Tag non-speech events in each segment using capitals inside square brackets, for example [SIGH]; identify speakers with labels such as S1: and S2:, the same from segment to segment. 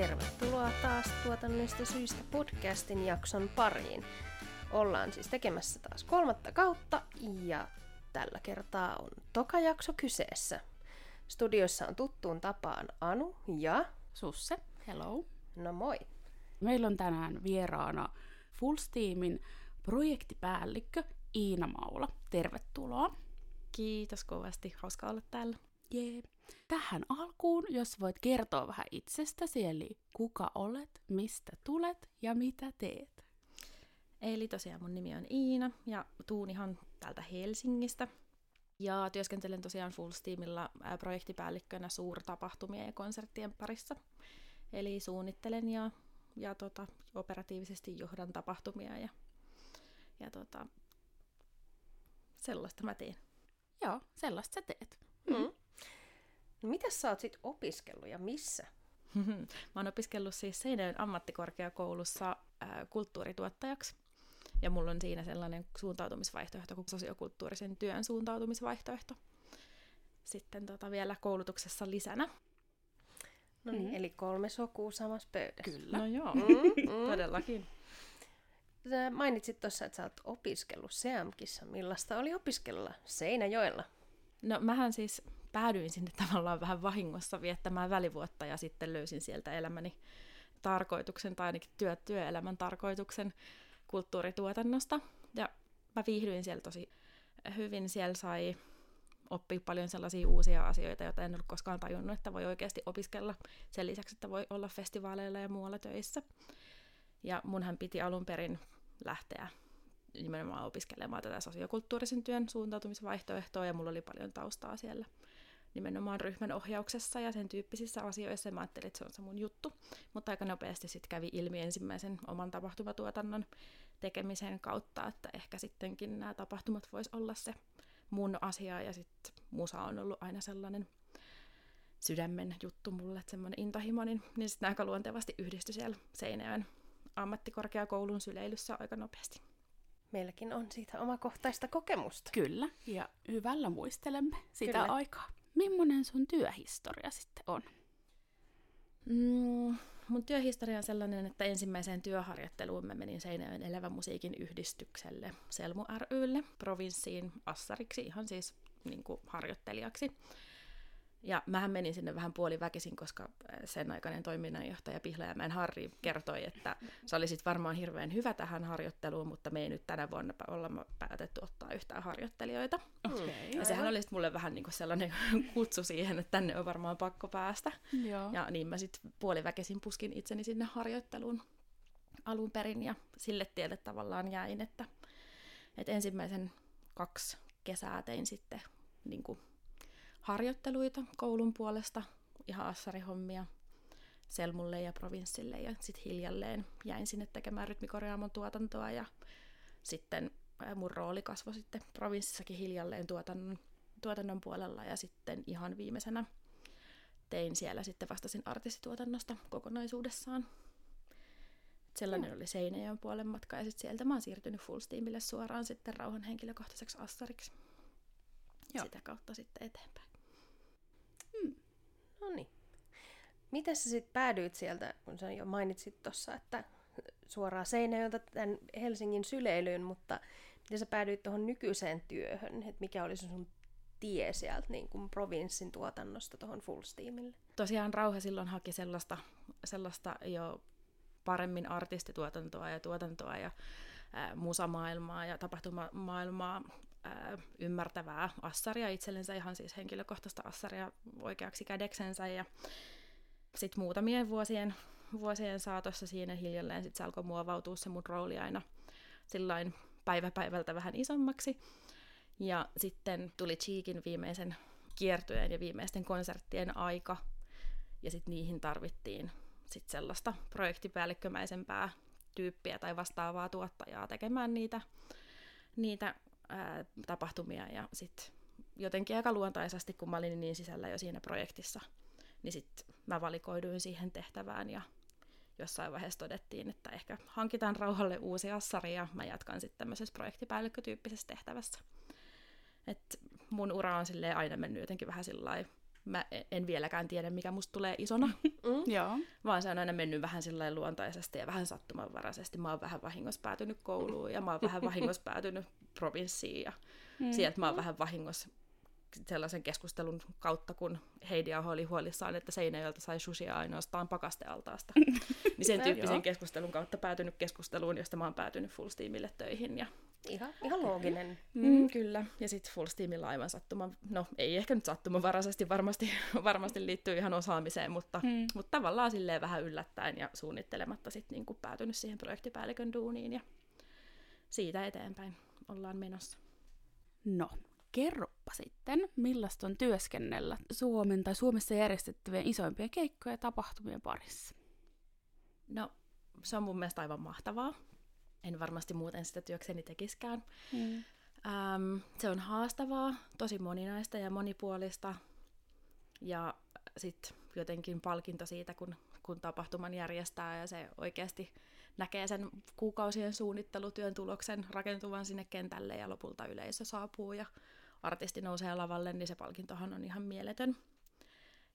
S1: tervetuloa taas tuotannollista syistä podcastin jakson pariin. Ollaan siis tekemässä taas kolmatta kautta ja tällä kertaa on toka jakso kyseessä. Studiossa on tuttuun tapaan Anu ja...
S2: Susse, hello.
S1: No moi.
S2: Meillä on tänään vieraana Fullsteamin projektipäällikkö Iina Maula. Tervetuloa.
S3: Kiitos kovasti, hauska olla täällä.
S2: Jee. Tähän alkuun, jos voit kertoa vähän itsestäsi, eli kuka olet, mistä tulet ja mitä teet.
S3: Eli tosiaan mun nimi on Iina ja tuun ihan täältä Helsingistä. Ja työskentelen tosiaan Fullsteamilla projektipäällikkönä suurtapahtumien ja konserttien parissa. Eli suunnittelen ja, ja tota, operatiivisesti johdan tapahtumia ja, ja tota, sellaista mä teen.
S2: Joo, sellaista sä teet.
S1: Mm. No, mitä sä oot sit opiskellut ja missä? [LAUGHS]
S3: mä oon opiskellut siis Seinäjoen ammattikorkeakoulussa ää, kulttuurituottajaksi. Ja mulla on siinä sellainen suuntautumisvaihtoehto kuin sosiokulttuurisen työn suuntautumisvaihtoehto. Sitten tota vielä koulutuksessa lisänä.
S1: No niin, mm. eli kolme sokua samassa pöydässä.
S3: Kyllä. No joo, mm, mm. todellakin.
S1: Sä mainitsit tuossa, että sä oot opiskellut Seamkissa. Millaista oli opiskella Seinäjoella?
S3: No mähän siis päädyin sinne tavallaan vähän vahingossa viettämään välivuotta ja sitten löysin sieltä elämäni tarkoituksen tai ainakin työ, työelämän tarkoituksen kulttuurituotannosta. Ja mä viihdyin siellä tosi hyvin. Siellä sai oppia paljon sellaisia uusia asioita, joita en ollut koskaan tajunnut, että voi oikeasti opiskella sen lisäksi, että voi olla festivaaleilla ja muualla töissä. Ja munhan piti alun perin lähteä nimenomaan opiskelemaan tätä sosiokulttuurisen työn suuntautumisvaihtoehtoa, ja mulla oli paljon taustaa siellä nimenomaan ryhmän ohjauksessa ja sen tyyppisissä asioissa, ja mä ajattelin, että se on se mun juttu. Mutta aika nopeasti sitten kävi ilmi ensimmäisen oman tapahtumatuotannon tekemisen kautta, että ehkä sittenkin nämä tapahtumat vois olla se mun asia, ja sitten musa on ollut aina sellainen sydämen juttu mulle, että semmoinen intahimo, niin, niin sitten aika luontevasti yhdistyi siellä Seinäjön ammattikorkeakoulun syleilyssä aika nopeasti.
S1: Meilläkin on siitä omakohtaista kokemusta.
S2: Kyllä, ja hyvällä muistelemme sitä Kyllä. aikaa. Millainen sun työhistoria sitten on?
S3: Mm, mun työhistoria on sellainen, että ensimmäiseen työharjoitteluun mä menin Seinäjoen elävän musiikin yhdistykselle, Selmu rylle, provinssiin Assariksi, ihan siis niin kuin harjoittelijaksi. Ja mähän menin sinne vähän puoliväkisin, koska äh, sen aikainen toiminnanjohtaja Pihlajamäen Harri kertoi, että se olisi varmaan hirveän hyvä tähän harjoitteluun, mutta me ei nyt tänä vuonna olla päätetty ottaa yhtään harjoittelijoita. Okay. Ja sehän oli mulle vähän niin kuin sellainen [LAUGHS] kutsu siihen, että tänne on varmaan pakko päästä. Joo. Ja niin mä sitten puoliväkisin puskin itseni sinne harjoitteluun alun perin ja sille tielle tavallaan jäin, että, että ensimmäisen kaksi kesää tein sitten niin kuin harjoitteluita koulun puolesta, ihan assarihommia Selmulle ja provinssille ja sitten hiljalleen jäin sinne tekemään rytmikorjaamon tuotantoa ja sitten mun rooli kasvoi sitten provinssissakin hiljalleen tuotannon, tuotannon puolella ja sitten ihan viimeisenä tein siellä sitten vastasin artistituotannosta kokonaisuudessaan. Sellainen oli Seinäjoen puolen matka ja sitten sieltä mä oon siirtynyt Fullsteamille suoraan sitten rauhan henkilökohtaiseksi assariksi. Joo. Sitä kautta sitten eteenpäin.
S1: No niin. Miten sä sitten päädyit sieltä, kun sä jo mainitsit tuossa, että suoraan Seinäjoelta tämän Helsingin syleilyyn, mutta miten sä päädyit tuohon nykyiseen työhön, että mikä oli sun tie sieltä niin kuin provinssin tuotannosta tuohon Fullsteamille?
S3: Tosiaan Rauha silloin haki sellaista, sellaista jo paremmin artistituotantoa ja tuotantoa ja ää, musamaailmaa ja tapahtumamaailmaa ää, ymmärtävää assaria itsellensä, ihan siis henkilökohtaista assaria oikeaksi kädeksensä. Ja sitten muutamien vuosien, vuosien saatossa siinä hiljalleen sit se alkoi muovautua se mun rooli aina sillain päivä päivältä vähän isommaksi. Ja sitten tuli Cheekin viimeisen kiertueen ja viimeisten konserttien aika, ja sitten niihin tarvittiin sit sellaista projektipäällikkömäisempää tyyppiä tai vastaavaa tuottajaa tekemään niitä, niitä ää, tapahtumia ja sitten jotenkin aika luontaisesti, kun mä olin niin sisällä jo siinä projektissa, niin sitten mä valikoiduin siihen tehtävään ja jossain vaiheessa todettiin, että ehkä hankitaan rauhalle uusi assari ja mä jatkan sitten tämmöisessä projektipäällikkötyyppisessä tehtävässä. Et mun ura on aina mennyt jotenkin vähän sillä mä en vieläkään tiedä, mikä musta tulee isona,
S1: Mm? [LAUGHS]
S2: Joo.
S3: vaan se on aina mennyt vähän sillä luontaisesti ja vähän sattumanvaraisesti. Mä oon vähän vahingossa päätynyt kouluun ja mä oon vähän vahingossa päätynyt provinssiin ja mm. sieltä mä oon vähän vahingossa sellaisen keskustelun kautta, kun Heidi Aho oli huolissaan, että Seinäjoelta sai sushia ainoastaan pakastealtaasta. [LAUGHS] niin sen tyyppisen keskustelun kautta päätynyt keskusteluun, josta mä oon päätynyt Full Steamille töihin. Ja,
S1: Ihan, ihan looginen.
S3: mm. Kyllä, ja sitten Full Steamilla aivan sattuman, no ei ehkä nyt sattumanvaraisesti, varmasti, [LAUGHS] varmasti liittyy ihan osaamiseen, mutta,
S2: Mm.
S3: mutta tavallaan silleen vähän yllättäen ja suunnittelematta sitten niin päätynyt siihen projektipäällikön duuniin ja siitä eteenpäin ollaan menossa.
S2: No, kerroppa sitten, millaista on työskennellä Suomen tai Suomessa järjestettävien isoimpien keikkojen ja tapahtumien parissa.
S3: No, se on mun mielestä aivan mahtavaa. En varmasti muuten sitä työkseni tekiskään.
S2: Mm.
S3: Ähm, se on haastavaa, tosi moninaista ja monipuolista. Ja sitten jotenkin palkinto siitä, kun, kun tapahtuman järjestää ja se oikeasti näkee sen kuukausien suunnittelutyön tuloksen rakentuvan sinne kentälle ja lopulta yleisö saapuu ja artisti nousee lavalle, niin se palkintohan on ihan mieletön.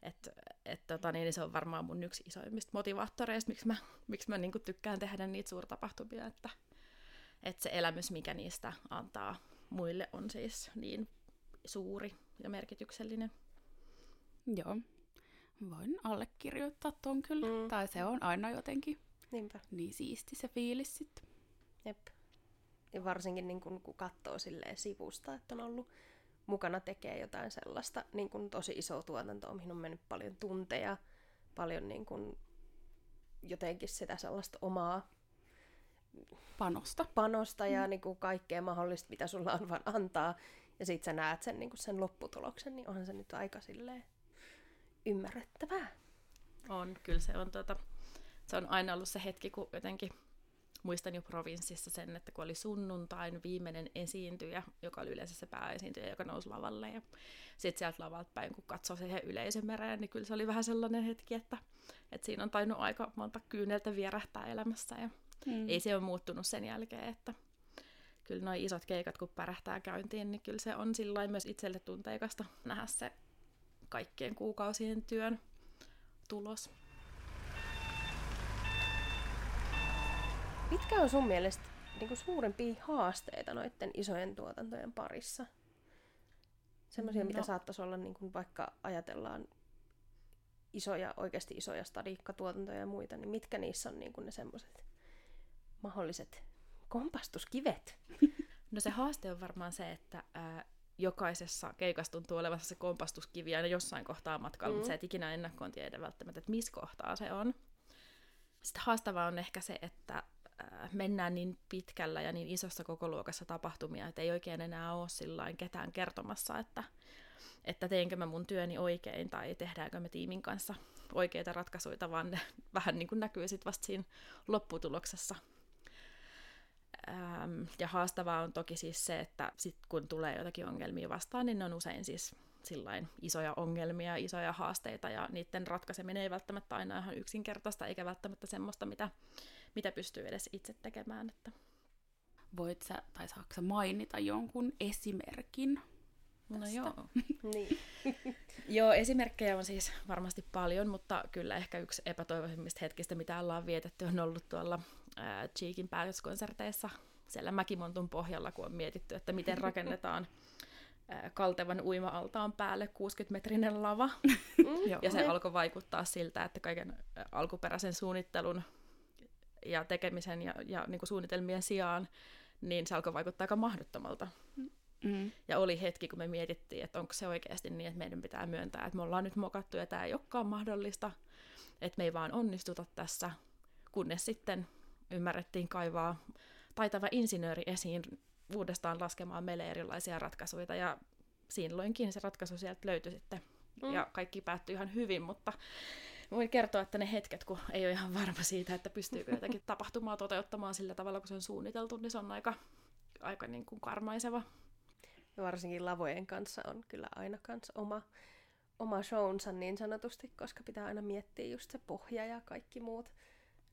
S3: Et, et, tota, niin se on varmaan mun yksi isoimmista motivaattoreista, miksi mä, miksi mä niinku tykkään tehdä niitä suurtapahtumia, että, että se elämys, mikä niistä antaa muille, on siis niin suuri ja merkityksellinen.
S2: Joo. Voin allekirjoittaa ton kyllä.
S1: Mm.
S2: Mm. Tai se on aina jotenkin
S1: Niinpä.
S2: niin siisti se fiilis sitten.
S1: Jep. Ja varsinkin niin kun, kun katsoo silleen sivusta, että on ollut mukana tekee jotain sellaista niin kun tosi isoa tuotantoa, mihin on mennyt paljon tunteja, paljon niin kun, jotenkin sitä sellaista omaa
S2: Panosta.
S1: panosta ja niin kuin kaikkea mahdollista, mitä sulla on vaan antaa. Ja sit sä näet sen, niin kuin sen lopputuloksen, niin onhan se nyt aika silleen ymmärrettävää.
S3: On, kyllä se on, tota, se on aina ollut se hetki, kun jotenkin muistan jo provinssissa sen, että kun oli sunnuntain viimeinen esiintyjä, joka oli yleensä se pääesiintyjä, joka nousi lavalle ja sitten sieltä lavalta päin, kun katsoi siihen yleisömereen, niin kyllä se oli vähän sellainen hetki, että, että siinä on tainnut aika monta kyyneltä vierähtää elämässä ja
S2: Mm.
S3: ei se ole muuttunut sen jälkeen, että kyllä nuo isot keikat, kun pärähtää käyntiin, niin kyllä se on sillä myös itselle tunteikasta nähdä se kaikkien kuukausien työn tulos.
S1: Mitkä on sun mielestä niin kuin suurimpia haasteita noiden isojen tuotantojen parissa? Semmoisia, no. mitä saattaisi olla, niin kuin vaikka ajatellaan isoja, oikeasti isoja stadiikkatuotantoja ja muita, niin mitkä niissä on niin kuin ne semmoiset mahdolliset kompastuskivet? [LAUGHS]
S3: No se haaste on varmaan se, että ää, jokaisessa keikassa tuntuu olevan se kompastuskivi aina jossain kohtaa matkalla, mm. mutta sä et ikinä ennakkoon tiedä välttämättä, että missä kohtaa se on. Sitten haastavaa on ehkä se, että mennään niin pitkällä ja niin isossa kokoluokassa tapahtumia, että ei oikein enää ole sillain ketään kertomassa, että, että teenkö mä mun työni oikein tai tehdäänkö me tiimin kanssa oikeita ratkaisuja, vaan ne [LAUGHS] vähän niin kuin näkyy sitten vasta siinä lopputuloksessa. Ähm, ja haastavaa on toki siis se, että sit kun tulee jotakin ongelmia vastaan, niin ne on usein siis sillain isoja ongelmia, isoja haasteita, ja niiden ratkaiseminen ei välttämättä aina ihan yksinkertaista, eikä välttämättä semmoista, mitä, mitä pystyy edes itse tekemään. Että
S2: Voit sä, tai saako sä mainita jonkun esimerkin?
S3: No
S2: tästä?
S3: joo. [LAUGHS]
S1: Niin.
S3: Joo, esimerkkejä on siis varmasti paljon, mutta kyllä ehkä yksi epätoivoisimmista hetkistä, mitä ollaan vietetty, on ollut tuolla ää, Cheekin päätöskonserteissa siellä Mäkimontun pohjalla, kun on mietitty, että miten rakennetaan [LAUGHS] ää, kaltevan uima-altaan päälle 60-metrinen lava. [LAUGHS]
S2: Joo.
S3: Ja se alkoi vaikuttaa siltä, että kaiken alkuperäisen suunnittelun ja tekemisen ja, ja niin kuin suunnitelmien sijaan, niin se alkoi vaikuttaa aika mahdottomalta.
S2: Mm.
S3: Ja oli hetki, kun me mietittiin, että onko se oikeasti niin, että meidän pitää myöntää, että me ollaan nyt mokattu ja tämä ei olekaan mahdollista, että me ei vaan onnistuta tässä, kunnes sitten ymmärrettiin kaivaa taitava insinööri esiin uudestaan laskemaan meille erilaisia ratkaisuja ja silloinkin se ratkaisu sieltä löytyi sitten
S1: Mm.
S3: ja kaikki päättyi ihan hyvin, mutta voin kertoa, että ne hetket, kun ei ole ihan varma siitä, että pystyykö jotakin [LAUGHS] tapahtumaa toteuttamaan sillä tavalla, kun se on suunniteltu, niin se on aika, aika niin kuin karmaiseva.
S1: Ja varsinkin lavojen kanssa on kyllä aina kans oma, oma shownsa niin sanotusti, koska pitää aina miettiä just se pohja ja kaikki muut.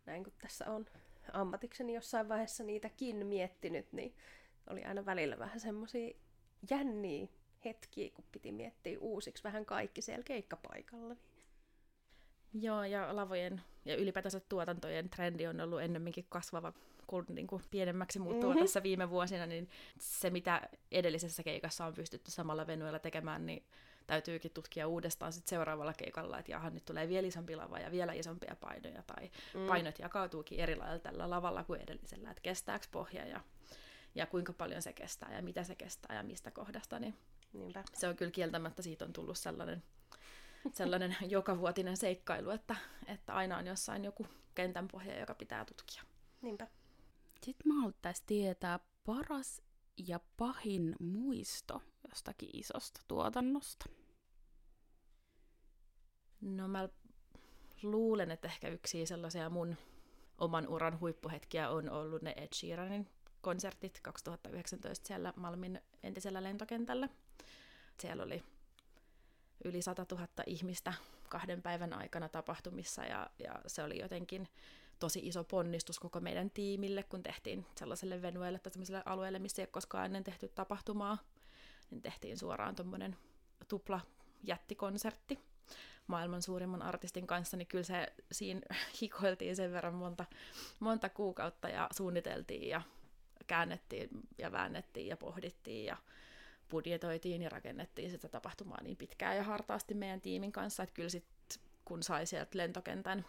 S1: Näin kun tässä on ammatikseni jossain vaiheessa niitäkin miettinyt, niin oli aina välillä vähän semmosia jänniä hetkiä, kun piti miettiä uusiksi vähän kaikki siellä keikkapaikalla.
S3: Joo, ja lavojen ja ylipäätänsä tuotantojen trendi on ollut ennemminkin kasvava kuin, niin kuin pienemmäksi muuttuva mm-hmm. tässä viime vuosina, niin se mitä edellisessä keikassa on pystytty samalla venuella tekemään, niin täytyykin tutkia uudestaan sit seuraavalla keikalla, että jaha, nyt tulee vielä isompi lava ja vielä isompia painoja, tai mm. painot jakautuukin eri lailla tällä lavalla kuin edellisellä, että kestääkö pohja ja, ja kuinka paljon se kestää ja mitä se kestää ja mistä kohdasta, niin Niinpä. se on kyllä kieltämättä, siitä on tullut sellainen, sellainen [LAUGHS] jokavuotinen seikkailu, että, että aina on jossain joku kentän pohja, joka pitää tutkia.
S1: Niinpä.
S2: Sitten mä haluaisin tietää paras ja pahin muisto jostakin isosta tuotannosta?
S3: No mä luulen, että ehkä yksi sellaisia mun oman uran huippuhetkiä on ollut ne Ed Sheeranin konsertit 2019 siellä Malmin entisellä lentokentällä. Siellä oli yli 100 000 ihmistä kahden päivän aikana tapahtumissa ja, ja se oli jotenkin tosi iso ponnistus koko meidän tiimille, kun tehtiin sellaiselle venueelle tai sellaiselle alueelle, missä ei ole koskaan ennen tehty tapahtumaa, niin tehtiin suoraan tuommoinen tupla jättikonsertti maailman suurimman artistin kanssa, niin kyllä se siinä [LAUGHS] hikoiltiin sen verran monta, monta kuukautta ja suunniteltiin ja käännettiin ja väännettiin ja pohdittiin ja budjetoitiin ja rakennettiin sitä tapahtumaa niin pitkään ja hartaasti meidän tiimin kanssa, että kyllä sitten kun sai sieltä lentokentän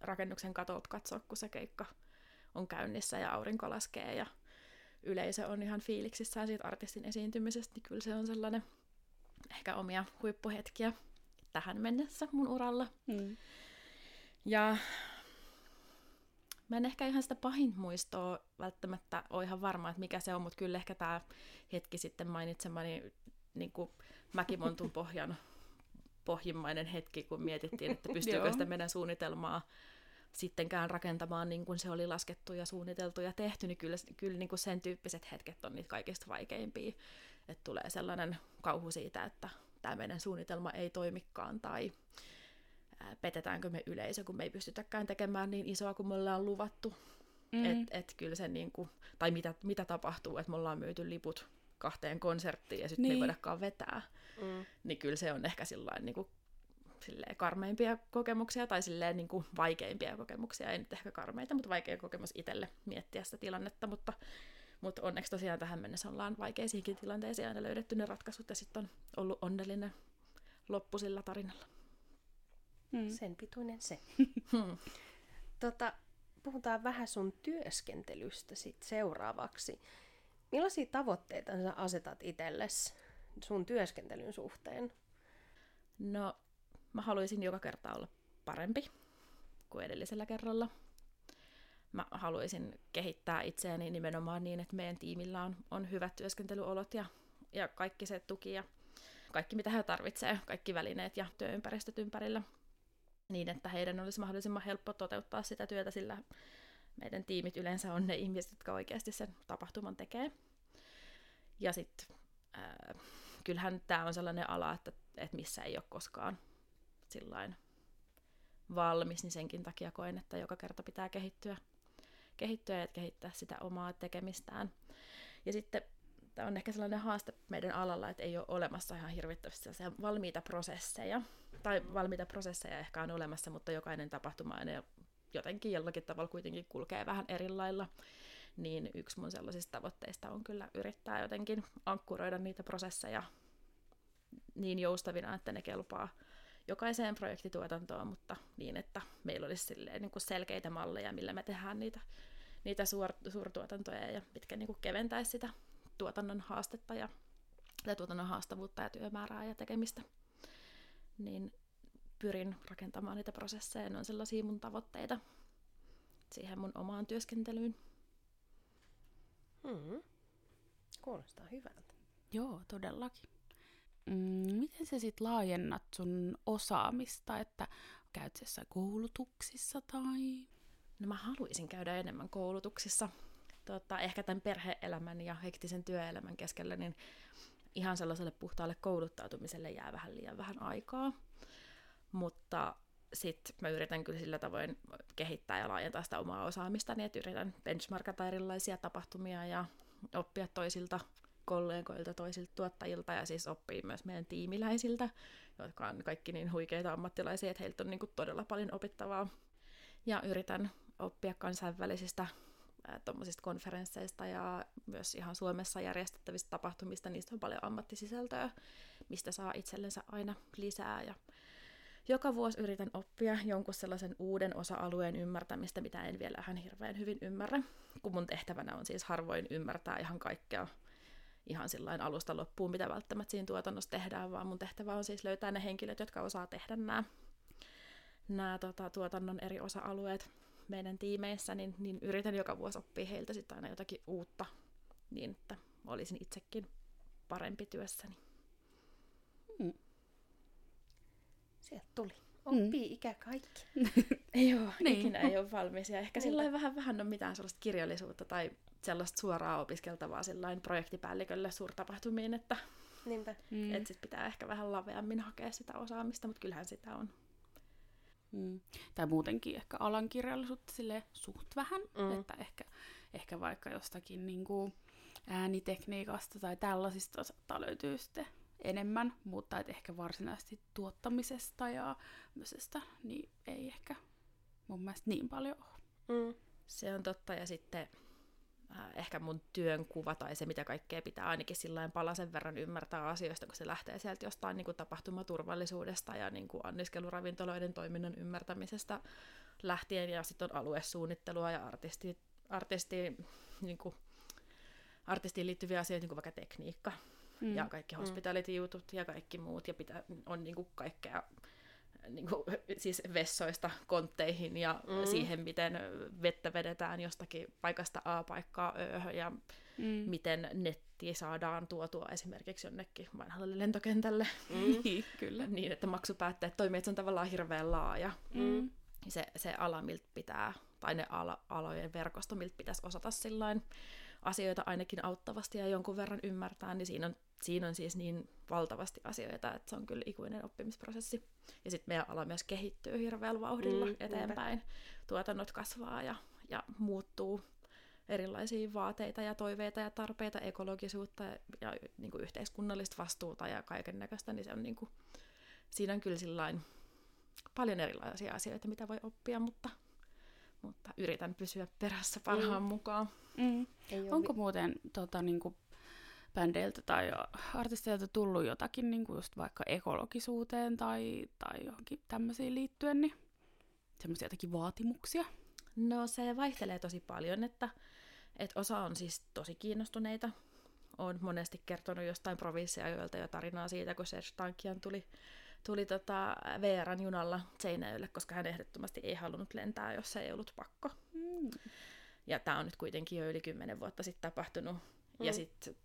S3: rakennuksen katolta katsoa, kun se keikka on käynnissä ja aurinko laskee ja yleisö on ihan fiiliksissään siitä artistin esiintymisestä, niin kyllä se on sellainen ehkä omia huippuhetkiä tähän mennessä mun uralla. Mm. Ja mä en ehkä ihan sitä pahin muistoa välttämättä ole ihan varma, että mikä se on, mutta kyllä ehkä tämä hetki sitten mainitsemani niin kuin Mäkimontun pohjan pohjimmainen hetki, kun mietittiin, että pystyykö sitä meidän suunnitelmaa sittenkään rakentamaan niin kuin se oli laskettu ja suunniteltu ja tehty, niin kyllä, kyllä niin kuin sen tyyppiset hetket on niitä kaikista vaikeimpia. Että tulee sellainen kauhu siitä, että tämä meidän suunnitelma ei toimikaan tai petetäänkö me yleisö, kun me ei pystytäkään tekemään niin isoa kuin me ollaan luvattu. Mm. Et, et kyllä se niin kuin, tai mitä, mitä tapahtuu, että me ollaan myyty liput kahteen konserttiin ja sitten niin. me ei niin. voidakaan vetää. Mm. Niin kyllä se on ehkä sillain niin kuin silleen karmeimpia kokemuksia tai silleen niin kuin vaikeimpia kokemuksia. Ei nyt ehkä karmeita, mutta vaikea kokemus itselle miettiä sitä tilannetta. Mutta, mutta onneksi tosiaan tähän mennessä ollaan vaikeisiinkin tilanteisiin aina löydetty ne ratkaisut ja sitten on ollut onnellinen loppu sillä tarinalla.
S1: Hmm. Sen pituinen se. [LAUGHS] tota, puhutaan vähän sun työskentelystä sit seuraavaksi. Millaisia tavoitteita sä asetat itsellesi sun työskentelyn suhteen?
S3: No Mä haluaisin joka kerta olla parempi kuin edellisellä kerralla. Mä haluaisin kehittää itseäni nimenomaan niin, että meidän tiimillä on, on hyvät työskentelyolot ja, ja kaikki se tuki ja kaikki mitä he tarvitsee, kaikki välineet ja työympäristöt ympärillä, niin että heidän olisi mahdollisimman helppo toteuttaa sitä työtä, sillä meidän tiimit yleensä on ne ihmiset, jotka oikeasti sen tapahtuman tekee. Ja sitten kyllähän tämä on sellainen ala, että, että missä ei ole koskaan sillain valmis, niin senkin takia koen, että joka kerta pitää kehittyä, kehittyä ja kehittää sitä omaa tekemistään. Ja sitten tämä on ehkä sellainen haaste meidän alalla, että ei ole olemassa ihan hirvittävästi valmiita prosesseja. Tai valmiita prosesseja ehkä on olemassa, mutta jokainen tapahtuma aina jotenkin jollakin tavalla kuitenkin kulkee vähän eri lailla. Niin yksi mun sellaisista tavoitteista on kyllä yrittää jotenkin ankkuroida niitä prosesseja niin joustavina, että ne kelpaa jokaiseen projektituotantoon, mutta niin, että meillä olisi silleen, niin kuin selkeitä malleja, millä me tehdään niitä, niitä suur, suurtuotantoja ja mitkä niin keventäisi sitä tuotannon haastetta ja tai tuotannon haastavuutta ja työmäärää ja tekemistä. Niin pyrin rakentamaan niitä prosesseja, ne on sellaisia mun tavoitteita siihen mun omaan työskentelyyn.
S1: Hmm. Kuulostaa hyvältä.
S2: Joo, todellakin. Mm, miten sä sitten laajennat sun osaamista, että käyt sä koulutuksissa tai...
S3: No mä haluaisin käydä enemmän koulutuksissa. Tota, ehkä tämän perheelämän ja hektisen työelämän keskellä, niin ihan sellaiselle puhtaalle kouluttautumiselle jää vähän liian vähän aikaa. Mutta sitten mä yritän kyllä sillä tavoin kehittää ja laajentaa sitä omaa osaamista, niin että yritän benchmarkata erilaisia tapahtumia ja oppia toisilta kollegoilta, toisilta tuottajilta ja siis oppii myös meidän tiimiläisiltä, jotka on kaikki niin huikeita ammattilaisia, että heiltä on niin kuin todella paljon opittavaa. Ja yritän oppia kansainvälisistä tuommoisista konferensseista ja myös ihan Suomessa järjestettävistä tapahtumista, niistä on paljon ammattisisältöä, mistä saa itsellensä aina lisää. Ja joka vuosi yritän oppia jonkun sellaisen uuden osa-alueen ymmärtämistä, mitä en vielä ihan hirveän hyvin ymmärrä, kun mun tehtävänä on siis harvoin ymmärtää ihan kaikkea ihan sillain alusta loppuun, mitä välttämättä siinä tuotannossa tehdään, vaan mun tehtävä on siis löytää ne henkilöt, jotka osaa tehdä nämä, nämä tota, tuotannon eri osa-alueet meidän tiimeissä, niin, niin yritän joka vuosi oppia heiltä sitten aina jotakin uutta, niin että olisin itsekin parempi työssäni.
S1: Mm. Sieltä tuli. Oppii mm. ikä kaikki. [LAUGHS]
S3: Joo, [LAUGHS] niin. ikinä ei ole valmis. Ja ehkä sillä vähän vähän on mitään sellaista kirjallisuutta tai sellaista suoraa opiskeltavaa sillain projektipäällikölle suurtapahtumiin, että
S1: Niinpä.
S3: Mm. Et sit pitää ehkä vähän laveammin hakea sitä osaamista, mutta kyllähän sitä on.
S2: Mm. Tai muutenkin ehkä alan kirjallisuutta sille suht vähän, mm. että ehkä, ehkä vaikka jostakin niin kuin äänitekniikasta tai tällaisista saattaa löytyä sitten enemmän, mutta et ehkä varsinaisesti tuottamisesta ja myösestä, niin ei ehkä mun mielestä niin paljon ole.
S3: Mm. Se on totta, ja sitten ehkä mun työn kuva tai se, mitä kaikkea pitää ainakin sillä palasen verran ymmärtää asioista, kun se lähtee sieltä jostain niin kuin tapahtumaturvallisuudesta ja niin kuin anniskeluravintoloiden toiminnan ymmärtämisestä lähtien, ja sitten on aluesuunnittelua ja artisti, artisti, niin kuin, artistiin liittyviä asioita, niin kuin vaikka tekniikka mm. ja kaikki mm. hospitality-jutut ja kaikki muut, ja pitää, on niin kuin kaikkea niin kuin, siis vessoista kontteihin ja mm. siihen, miten vettä vedetään jostakin paikasta A paikkaa Ö ja mm. miten netti saadaan tuotua esimerkiksi jonnekin vanhalle lentokentälle.
S2: Mm. [LAUGHS] Kyllä.
S3: niin, että maksupäätteet toimii, että se on tavallaan hirveän laaja. Mm. Se, se ala, miltä pitää, tai ne ala, alojen verkosto, miltä pitäisi osata sillain asioita ainakin auttavasti ja jonkun verran ymmärtää, niin siinä on, siinä on siis niin valtavasti asioita, että se on kyllä ikuinen oppimisprosessi. Ja sitten meidän ala myös kehittyy hirveällä vauhdilla mm, eteenpäin. Niinpä. Tuotannot kasvaa ja, ja muuttuu erilaisia vaateita ja toiveita ja tarpeita, ekologisuutta ja, ja niin kuin yhteiskunnallista vastuuta ja kaiken näköistä, niin se on niin kuin, siinä on kyllä sillain paljon erilaisia asioita, mitä voi oppia, mutta, mutta yritän pysyä perässä parhaan mm. mukaan.
S2: Mm. Onko vi- muuten tota, niin kuin, bändeiltä tai artisteilta tullut jotakin niin kuin just vaikka ekologisuuteen tai, tai johonkin tämmöisiin liittyen, niin semmoisia jotakin vaatimuksia?
S3: No se vaihtelee tosi paljon, että, että osa on siis tosi kiinnostuneita. Olen monesti kertonut jostain provinssiajoilta jo tarinaa siitä, kun Serge Tankian tuli, tuli tota VRn junalla Seinäjölle, koska hän ehdottomasti ei halunnut lentää, jos ei ollut pakko. Mm. Ja tämä on nyt kuitenkin jo yli kymmenen vuotta sitten tapahtunut. Mm. Ja sitten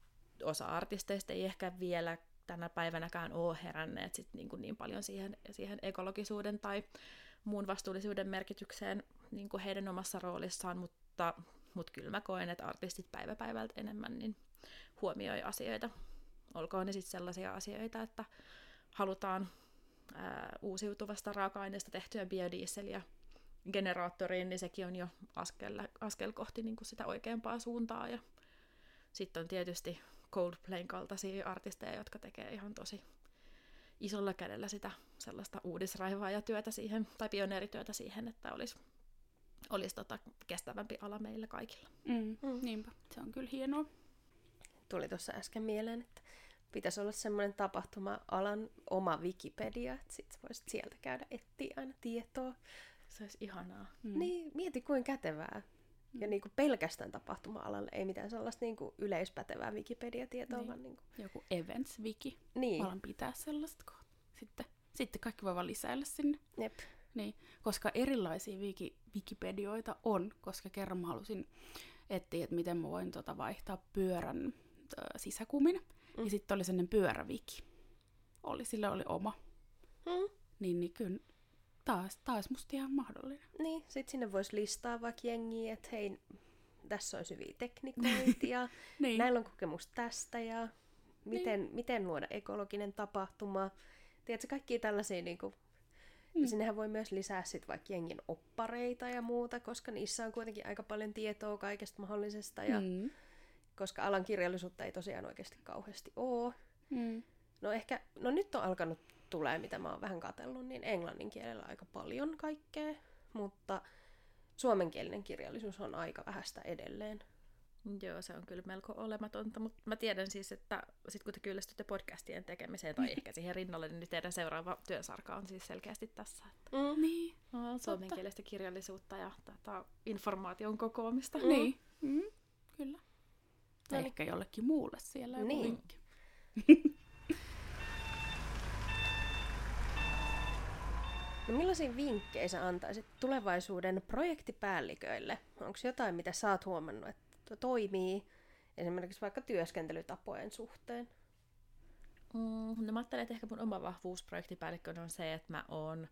S3: osa artisteista ei ehkä vielä tänä päivänäkään ole heränneet sit niin, kuin niin paljon siihen, siihen ekologisuuden tai muun vastuullisuuden merkitykseen niin kuin heidän omassa roolissaan, mutta, mutta kyllä mä koen, että artistit päivä päivältä enemmän niin huomioi asioita. Olkoon ne sitten sellaisia asioita, että halutaan ää, uusiutuvasta raaka-aineesta tehtyä biodieseliä generaattoriin, niin sekin on jo askel, askel kohti niin kuin sitä oikeampaa suuntaa. Ja sitten on tietysti Coldplayn kaltaisia artisteja, jotka tekee ihan tosi isolla kädellä sitä sellaista uudisraivaajatyötä siihen, tai pioneerityötä siihen, että olisi, olisi tota kestävämpi ala meillä kaikilla.
S2: Mm, mm. Niinpä, se on kyllä hienoa.
S1: Tuli tuossa äsken mieleen, että pitäisi olla semmoinen tapahtuma-alan oma Wikipedia, että sit voisit sieltä käydä etsiä aina tietoa.
S3: Se olisi ihanaa.
S1: Mm. Niin, mieti kuin kätevää. Ja niin kuin pelkästään tapahtuma-alalle, ei mitään sellaista niin kuin yleispätevää Wikipedia-tietoa, niin. vaan niin kuin...
S2: Joku Events-wiki. Niin. Alan pitää sellaista sitten, sitten kaikki voi vaan lisäillä sinne.
S1: Jep.
S2: Niin, koska erilaisia wiki, Wikipedioita on, koska kerran mä halusin etsiä, että miten mä voin tota vaihtaa pyörän sisäkumin. Mm. Ja sitten oli sellainen pyöräviki. Oli, sillä oli oma. Mm. Niin, niin kyllä taas, taas musta ihan mahdollinen.
S1: Niin, sit sinne voisi listaa vaikka jengiä, että hei, tässä on hyviä teknikoita ja [LAUGHS] niin. näillä on kokemus tästä ja miten, niin. miten luoda ekologinen tapahtuma. Tiedätkö, kaikki tällaisia niin kuin, mm. sinnehän voi myös lisää sit vaikka jengin oppareita ja muuta, koska niissä on kuitenkin aika paljon tietoa kaikesta mahdollisesta ja mm. Koska alan kirjallisuutta ei tosiaan oikeasti kauheasti ole.
S2: Mm.
S1: No ehkä, no nyt on alkanut tulee, mitä mä oon vähän katsellut, niin englannin kielellä aika paljon kaikkea, mutta suomenkielinen kirjallisuus on aika vähäistä edelleen.
S3: Joo, se on kyllä melko olematonta, mutta mä tiedän siis, että sit kun te kyllästytte podcastien tekemiseen tai [LAUGHS] ehkä siihen rinnalle, niin teidän seuraava työsarka on siis selkeästi tässä. Että
S1: Mm.
S2: Niin.
S3: on suomenkielistä kirjallisuutta ja tätä informaation kokoamista.
S1: Mm.
S2: Niin. Mm. Kyllä. Tai
S1: Noniin.
S2: ehkä jollekin muulle siellä joku
S1: Niin.
S2: vinkki.
S1: No millaisia vinkkejä sä antaisit tulevaisuuden projektipäälliköille? Onko jotain, mitä sä oot huomannut, että toimii esimerkiksi vaikka työskentelytapojen suhteen?
S3: Mm, no mä ajattelen, että ehkä mun oma vahvuus projektipäällikkönä on se, että mä oon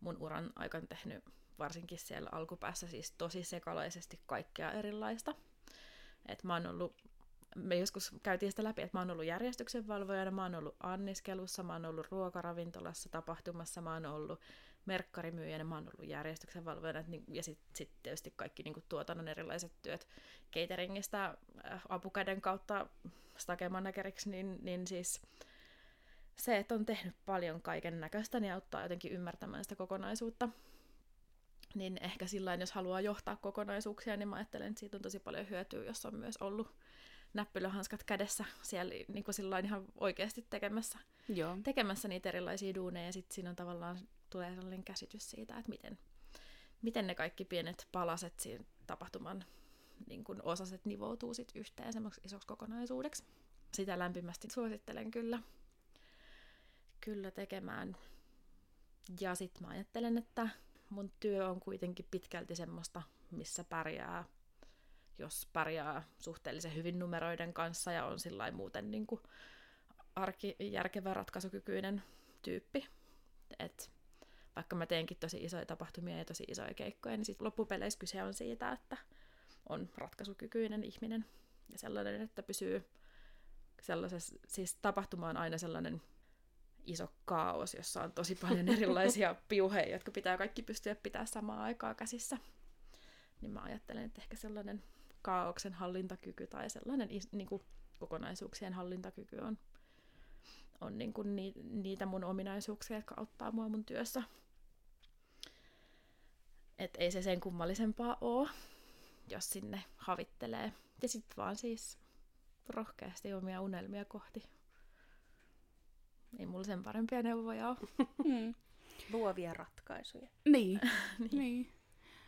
S3: mun uran aikana tehnyt varsinkin siellä alkupäässä siis tosi sekalaisesti kaikkea erilaista. Et mä oon ollut, me joskus käytiin sitä läpi, että mä oon ollut järjestyksenvalvojana, mä oon ollut anniskelussa, mä oon ollut ruokaravintolassa, tapahtumassa, mä oon ollut merkkarimyyjänä, mä oon ollut järjestyksenvalvojana niin- ja sitten sit tietysti kaikki niin tuotannon erilaiset työt cateringista äh, apukäden kautta stakemanageriksi, niin, niin siis se, että on tehnyt paljon kaiken näköistä, niin auttaa jotenkin ymmärtämään sitä kokonaisuutta. Niin ehkä sillä jos haluaa johtaa kokonaisuuksia, niin mä ajattelen, että siitä on tosi paljon hyötyä, jos on myös ollut näppylöhanskat kädessä siellä niin kuin sillain ihan oikeasti tekemässä,
S2: Joo.
S3: tekemässä niitä erilaisia duuneja. Ja sitten siinä on tavallaan tulee sellainen käsitys siitä, että miten, miten ne kaikki pienet palaset siinä tapahtuman niin kuin osaset nivoutuu sit yhteen semmoiksi isoksi kokonaisuudeksi. Sitä lämpimästi suosittelen kyllä, kyllä tekemään. Ja sitten mä ajattelen, että mun työ on kuitenkin pitkälti semmoista, missä pärjää, jos pärjää suhteellisen hyvin numeroiden kanssa ja on sillä muuten niin kuin arki, järkevä, ratkaisukykyinen tyyppi. Et vaikka mä teenkin tosi isoja tapahtumia ja tosi isoja keikkoja, niin sit loppupeleissä kyse on siitä, että on ratkaisukykyinen ihminen ja sellainen, että pysyy sellaisessa, siis tapahtuma on aina sellainen iso kaos, jossa on tosi paljon erilaisia [LAUGHS] piuheja, jotka pitää kaikki pystyä pitää samaan aikaa käsissä. Niin mä ajattelen, että ehkä sellainen kaauksen hallintakyky tai sellainen is- niin kuin kokonaisuuksien hallintakyky on, on niin kuin ni- niitä mun ominaisuuksia, jotka auttaa mua mun työssä. Et ei se sen kummallisempaa oo, jos sinne havittelee. Ja sitten vaan siis rohkeasti omia unelmia kohti. Ei mulla sen parempia neuvoja ole. [LAUGHS]
S2: Mm.
S1: Luovia ratkaisuja.
S2: Niin. [LAUGHS] niin.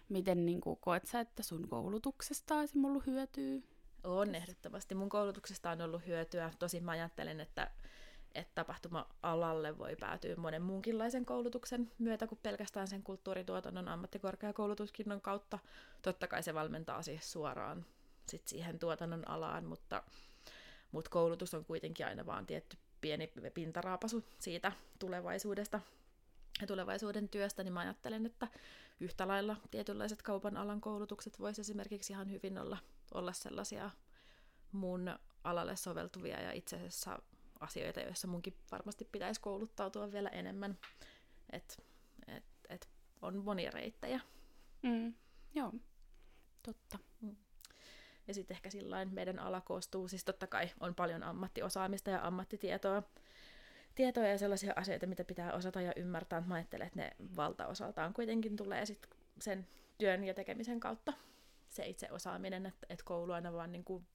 S2: Miten niin kuin, koet sä, että sun koulutuksesta olisi ollut hyötyä?
S3: On ehdottomasti. Mun koulutuksesta on ollut hyötyä. Tosin mä ajattelen, että, että tapahtuma-alalle voi päätyä monen muunkinlaisen koulutuksen myötä kuin pelkästään sen kulttuurituotannon ammattikorkeakoulututkinnon kautta. Totta kai se valmentaa siis suoraan sit siihen tuotannon alaan, mutta, mutta koulutus on kuitenkin aina vaan tietty pieni pintaraapasu siitä tulevaisuudesta ja tulevaisuuden työstä, niin mä ajattelen, että yhtä lailla tietynlaiset kaupan alan koulutukset voisi esimerkiksi ihan hyvin olla, olla sellaisia mun alalle soveltuvia ja itse asiassa asioita, joissa munkin varmasti pitäisi kouluttautua vielä enemmän. Et, et, et on monia reittejä.
S2: Mm. Joo. Totta.
S3: Ja sitten ehkä sillain meidän ala koostuu, siis totta kai on paljon ammattiosaamista ja ammattitietoa, tietoa ja sellaisia asioita, mitä pitää osata ja ymmärtää. Mä ajattelen, että ne valtaosaltaan kuitenkin tulee sit sen työn ja tekemisen kautta se itse osaaminen, että, että koulu aina vaan niin kuin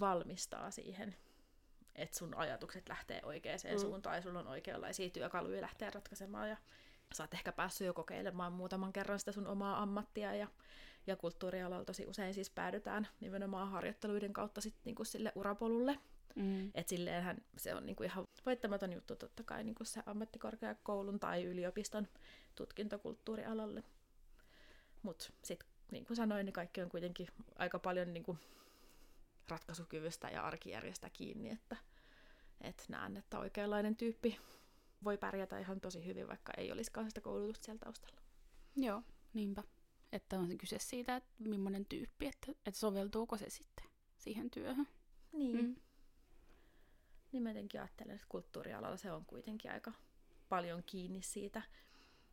S3: valmistaa siihen, että sun ajatukset lähtee oikeaan mm. suuntaan ja sulla on oikeanlaisia työkaluja lähteä ratkaisemaan ja sä oot ehkä päässyt jo kokeilemaan muutaman kerran sitä sun omaa ammattia ja, ja kulttuurialalla tosi usein siis päädytään nimenomaan harjoitteluiden kautta sit niinku sille urapolulle.
S2: Mm.
S3: Et silleenhän se on niinku ihan voittamaton juttu totta kai niinku se ammattikorkeakoulun tai yliopiston tutkintokulttuurialalle. Mutta sitten niin kuin sanoin, niin kaikki on kuitenkin aika paljon niin kuin ratkaisukyvystä ja arkijärjestä kiinni, että, että näen, että oikeanlainen tyyppi voi pärjätä ihan tosi hyvin, vaikka ei olisikaan sitä koulutusta siellä taustalla.
S2: Joo, niinpä. Että on kyse siitä, että millainen tyyppi, että, että soveltuuko se sitten siihen työhön.
S3: Niin. Mm. Niin mä jotenkin ajattelen, että kulttuurialalla se on kuitenkin aika paljon kiinni siitä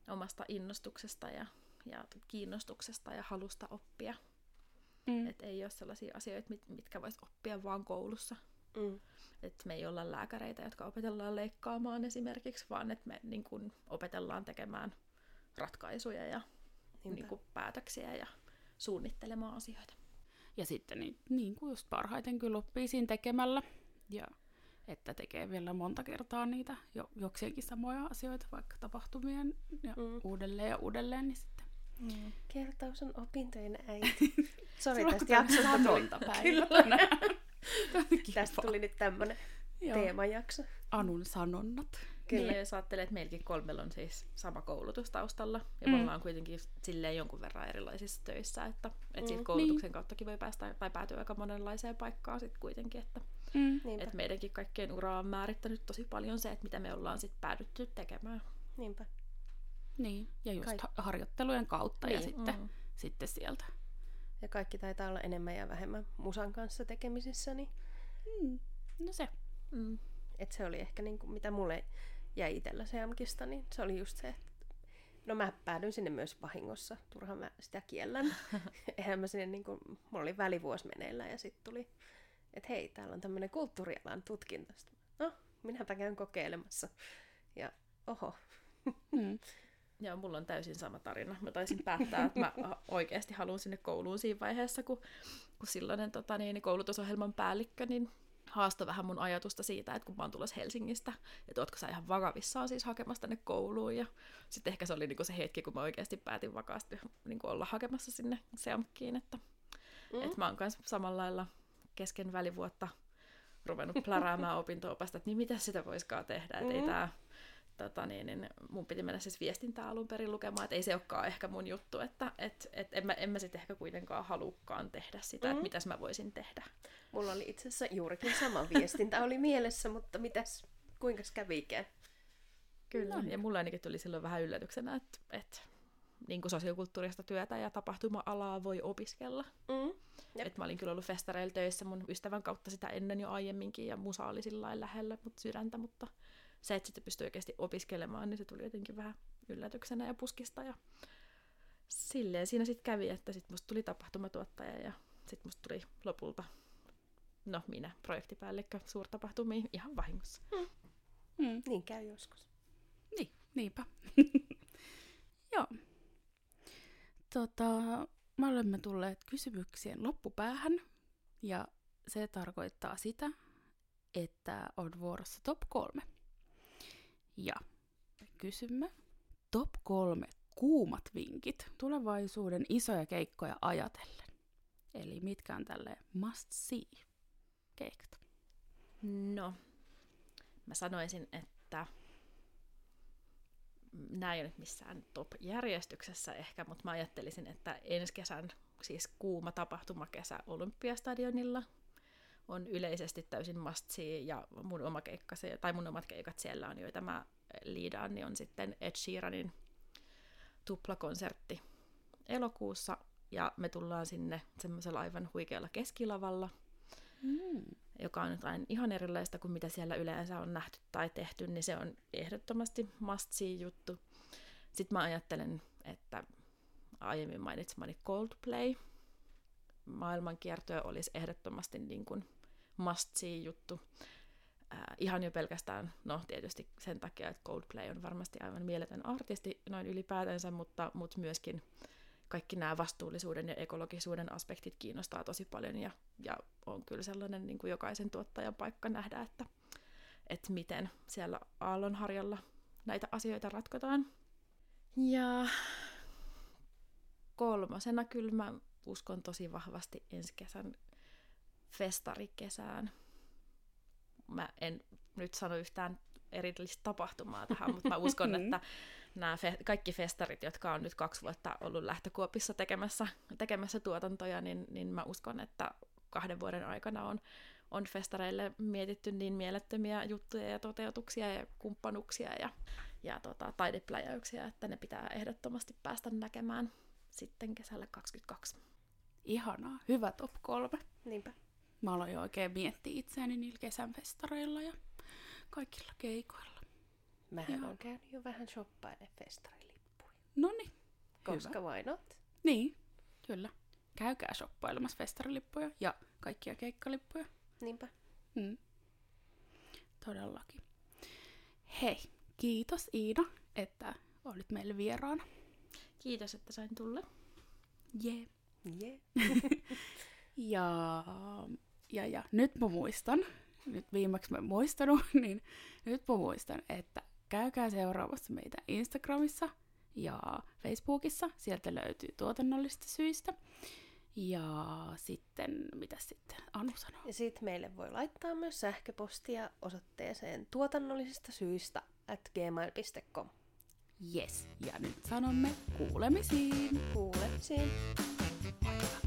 S3: omasta innostuksesta ja, ja kiinnostuksesta ja halusta oppia.
S2: Mm.
S3: Että ei ole sellaisia asioita, mit, mitkä vois oppia vaan koulussa.
S1: Mm.
S3: Että me ei olla lääkäreitä, jotka opetellaan leikkaamaan esimerkiksi, vaan että me niin kun, opetellaan tekemään ratkaisuja ja niin kun, päätöksiä ja suunnittelemaan asioita.
S2: Ja sitten niin, niin kuin just parhaiten kyllä oppii siinä tekemällä. Ja että tekee vielä monta kertaa niitä jo, jokseenkin samoja asioita, vaikka tapahtumien ja
S1: Mm.
S2: uudelleen ja uudelleen, niin sitten
S3: Mm.
S1: Kertaus on opintojen äiti. [LAUGHS] Sori tästä jaksosta tuli.
S2: sanontapäivä
S1: Kyllä. [LAUGHS]
S2: tänään. Kiva.
S1: Tästä tuli nyt tämmönen teemajakso.
S2: Anun sanonnat.
S1: Kyllä.
S3: Niin, jos ajattelee, että meilläkin kolmella on siis sama koulutus taustalla, ja
S2: Mm.
S3: me ollaan kuitenkin silleen jonkun verran erilaisissa töissä, että, että
S1: Mm.
S3: siitä koulutuksen kauttakin voi päästä tai päätyä aika monenlaiseen paikkaan sitten kuitenkin, että,
S2: Mm.
S3: Että meidänkin kaikkien uraa on määrittänyt tosi paljon se, että mitä me ollaan sitten päädytty tekemään.
S1: Niinpä.
S2: Niin, ja just
S1: Kai-
S2: ha- harjoittelujen kautta ja
S1: Niin.
S2: sitten,
S3: Mm.
S2: sitten sieltä.
S1: Ja kaikki taitaa olla enemmän ja vähemmän musan kanssa tekemisissä, niin
S2: Mm. No se.
S3: Mm.
S1: et se oli ehkä niin kuin, mitä mulle jäi itsellä CMKista, niin se oli just se, että no mä päädyin sinne myös vahingossa, turhaan mä sitä kiellän. [LAUGHS] Eihän mä sinne niin kuin, mulla oli välivuosi meneillään ja sitten tuli, että hei, täällä on tämmöinen kulttuurialan tutkinto. No, minäpä käyn kokeilemassa. Ja oho,
S2: Mm. [LAUGHS]
S3: Joo, mulla on täysin sama tarina. Mä taisin päättää, että mä [LAUGHS] oikeasti haluan sinne kouluun siinä vaiheessa, kun, kun silloinen tota, niin, koulutusohjelman päällikkö niin haastoi vähän mun ajatusta siitä, että kun mä oon tulossa Helsingistä, että ootko sä ihan vakavissaan siis hakemassa tänne kouluun. Ja sitten ehkä se oli niin se hetki, kun mä oikeasti päätin vakaasti niin olla hakemassa sinne Seamkkiin, että,
S1: Mm.
S3: että mä oon kanssa samalla lailla kesken välivuotta ruvennut pläräämään [LAUGHS] opinto-opasta, että niin mitä sitä voisikaan tehdä, että ei
S1: Mm.
S3: tää, tota niin, niin mun piti mennä siis viestintää alun perin lukemaan, että ei se olekaan ehkä mun juttu, että et, et en mä, en mä sitten ehkä kuitenkaan halukkaan tehdä sitä, mm. Että mitäs mä voisin tehdä.
S1: mulla oli itse asiassa juurikin sama viestintä oli mielessä, mutta mitäs, kuinka kävikään?
S3: Kyllä,
S2: No niin.
S3: ja mulla ainakin tuli silloin vähän yllätyksenä, että, että niin kuin sosiokulttuurista työtä ja tapahtuma-alaa voi opiskella.
S1: Mm. Jep.
S3: Et mä olin kyllä ollut festareilla töissä mun ystävän kautta sitä ennen jo aiemminkin, ja musa oli sillä lailla lähellä mut sydäntä, mutta se, että sitten pystyi oikeasti opiskelemaan, niin se tuli jotenkin vähän yllätyksenä ja puskista. Ja silleen siinä sitten kävi, että sitten musta tuli tapahtumatuottaja ja sitten musta tuli lopulta, no minä, projektipäällikkö suurtapahtumiin ihan vahingossa.
S2: Mm.
S1: Niin käy joskus.
S2: Niin, niinpä. [LAUGHS] Joo. Tota, me olemme tulleet kysymyksien loppupäähän ja se tarkoittaa sitä, että on vuorossa top kolme. Ja kysymme top kolme kuumat vinkit tulevaisuuden isoja keikkoja ajatellen. Eli mitkä on tälle must see keikat.
S3: No, mä sanoisin, että nämä ei ole missään top-järjestyksessä ehkä, mutta mä ajattelisin, että ensi kesän, siis kuuma tapahtumakesä Olympiastadionilla on yleisesti täysin must see, ja mun, oma keikka, se, tai mun omat keikat siellä on, joita mä liidaan, niin on sitten Ed Sheeranin tuplakonsertti elokuussa, ja me tullaan sinne semmoisella aivan huikealla keskilavalla,
S2: Mm.
S3: joka on jotain ihan erilaista kuin mitä siellä yleensä on nähty tai tehty, niin se on ehdottomasti must see juttu. Sitten mä ajattelen, että aiemmin mainitsemani Coldplay maailmankiertoja olisi ehdottomasti niin kuin must see juttu. Äh, ihan jo pelkästään, no tietysti sen takia, että Coldplay on varmasti aivan mieletön artisti noin ylipäätänsä, mutta, mutta myöskin kaikki nämä vastuullisuuden ja ekologisuuden aspektit kiinnostaa tosi paljon ja, ja on kyllä sellainen niin kuin jokaisen tuottajan paikka nähdä, että, että miten siellä aallonharjalla näitä asioita ratkotaan. Ja kolmosena kyllä mä uskon tosi vahvasti ensi kesän festarikesään. Mä en nyt sano yhtään erillistä tapahtumaa tähän, mutta mä uskon, [LAUGHS] että nämä fe- kaikki festarit, jotka on nyt kaksi vuotta ollut lähtökuopissa tekemässä, tekemässä tuotantoja, niin, niin mä uskon, että kahden vuoden aikana on, on festareille mietitty niin mielettömiä juttuja ja toteutuksia ja kumppanuksia ja, ja tota, taidepläjäyksiä, että ne pitää ehdottomasti päästä näkemään sitten kesällä 22.
S2: Ihanaa, hyvä top kolme.
S1: Niinpä.
S2: Mä aloin jo oikein miettiä itseäni niillä kesän festareilla ja kaikilla keikoilla.
S1: Mähän
S2: Joo.
S1: on käynyt jo vähän shoppailemaan festarilippuja.
S2: No niin,
S1: Koska why not?
S2: Niin, kyllä. käykää shoppailemassa festarilippuja ja kaikkia keikkalippuja.
S1: Niinpä.
S2: Mm. Todellakin. Hei, kiitos Iina, että olit meille vieraana.
S3: Kiitos, että sain tulla.
S2: Jee.
S1: Yeah. [LAUGHS]
S2: Ja, ja, ja nyt mä muistan, nyt viimeksi mä muistanut, [LAUGHS] niin nyt mä muistan, että käykää seuraavassa meitä Instagramissa ja Facebookissa. Sieltä löytyy tuotannollisista syistä. Ja sitten, mitä sitten Anu sanoo?
S1: Ja sitten meille voi laittaa myös sähköpostia osoitteeseen tuotannollisista syistä at gmail.com.
S2: Yes, ja nyt sanomme kuulemisiin.
S1: Kuulemisiin.
S2: Moikka!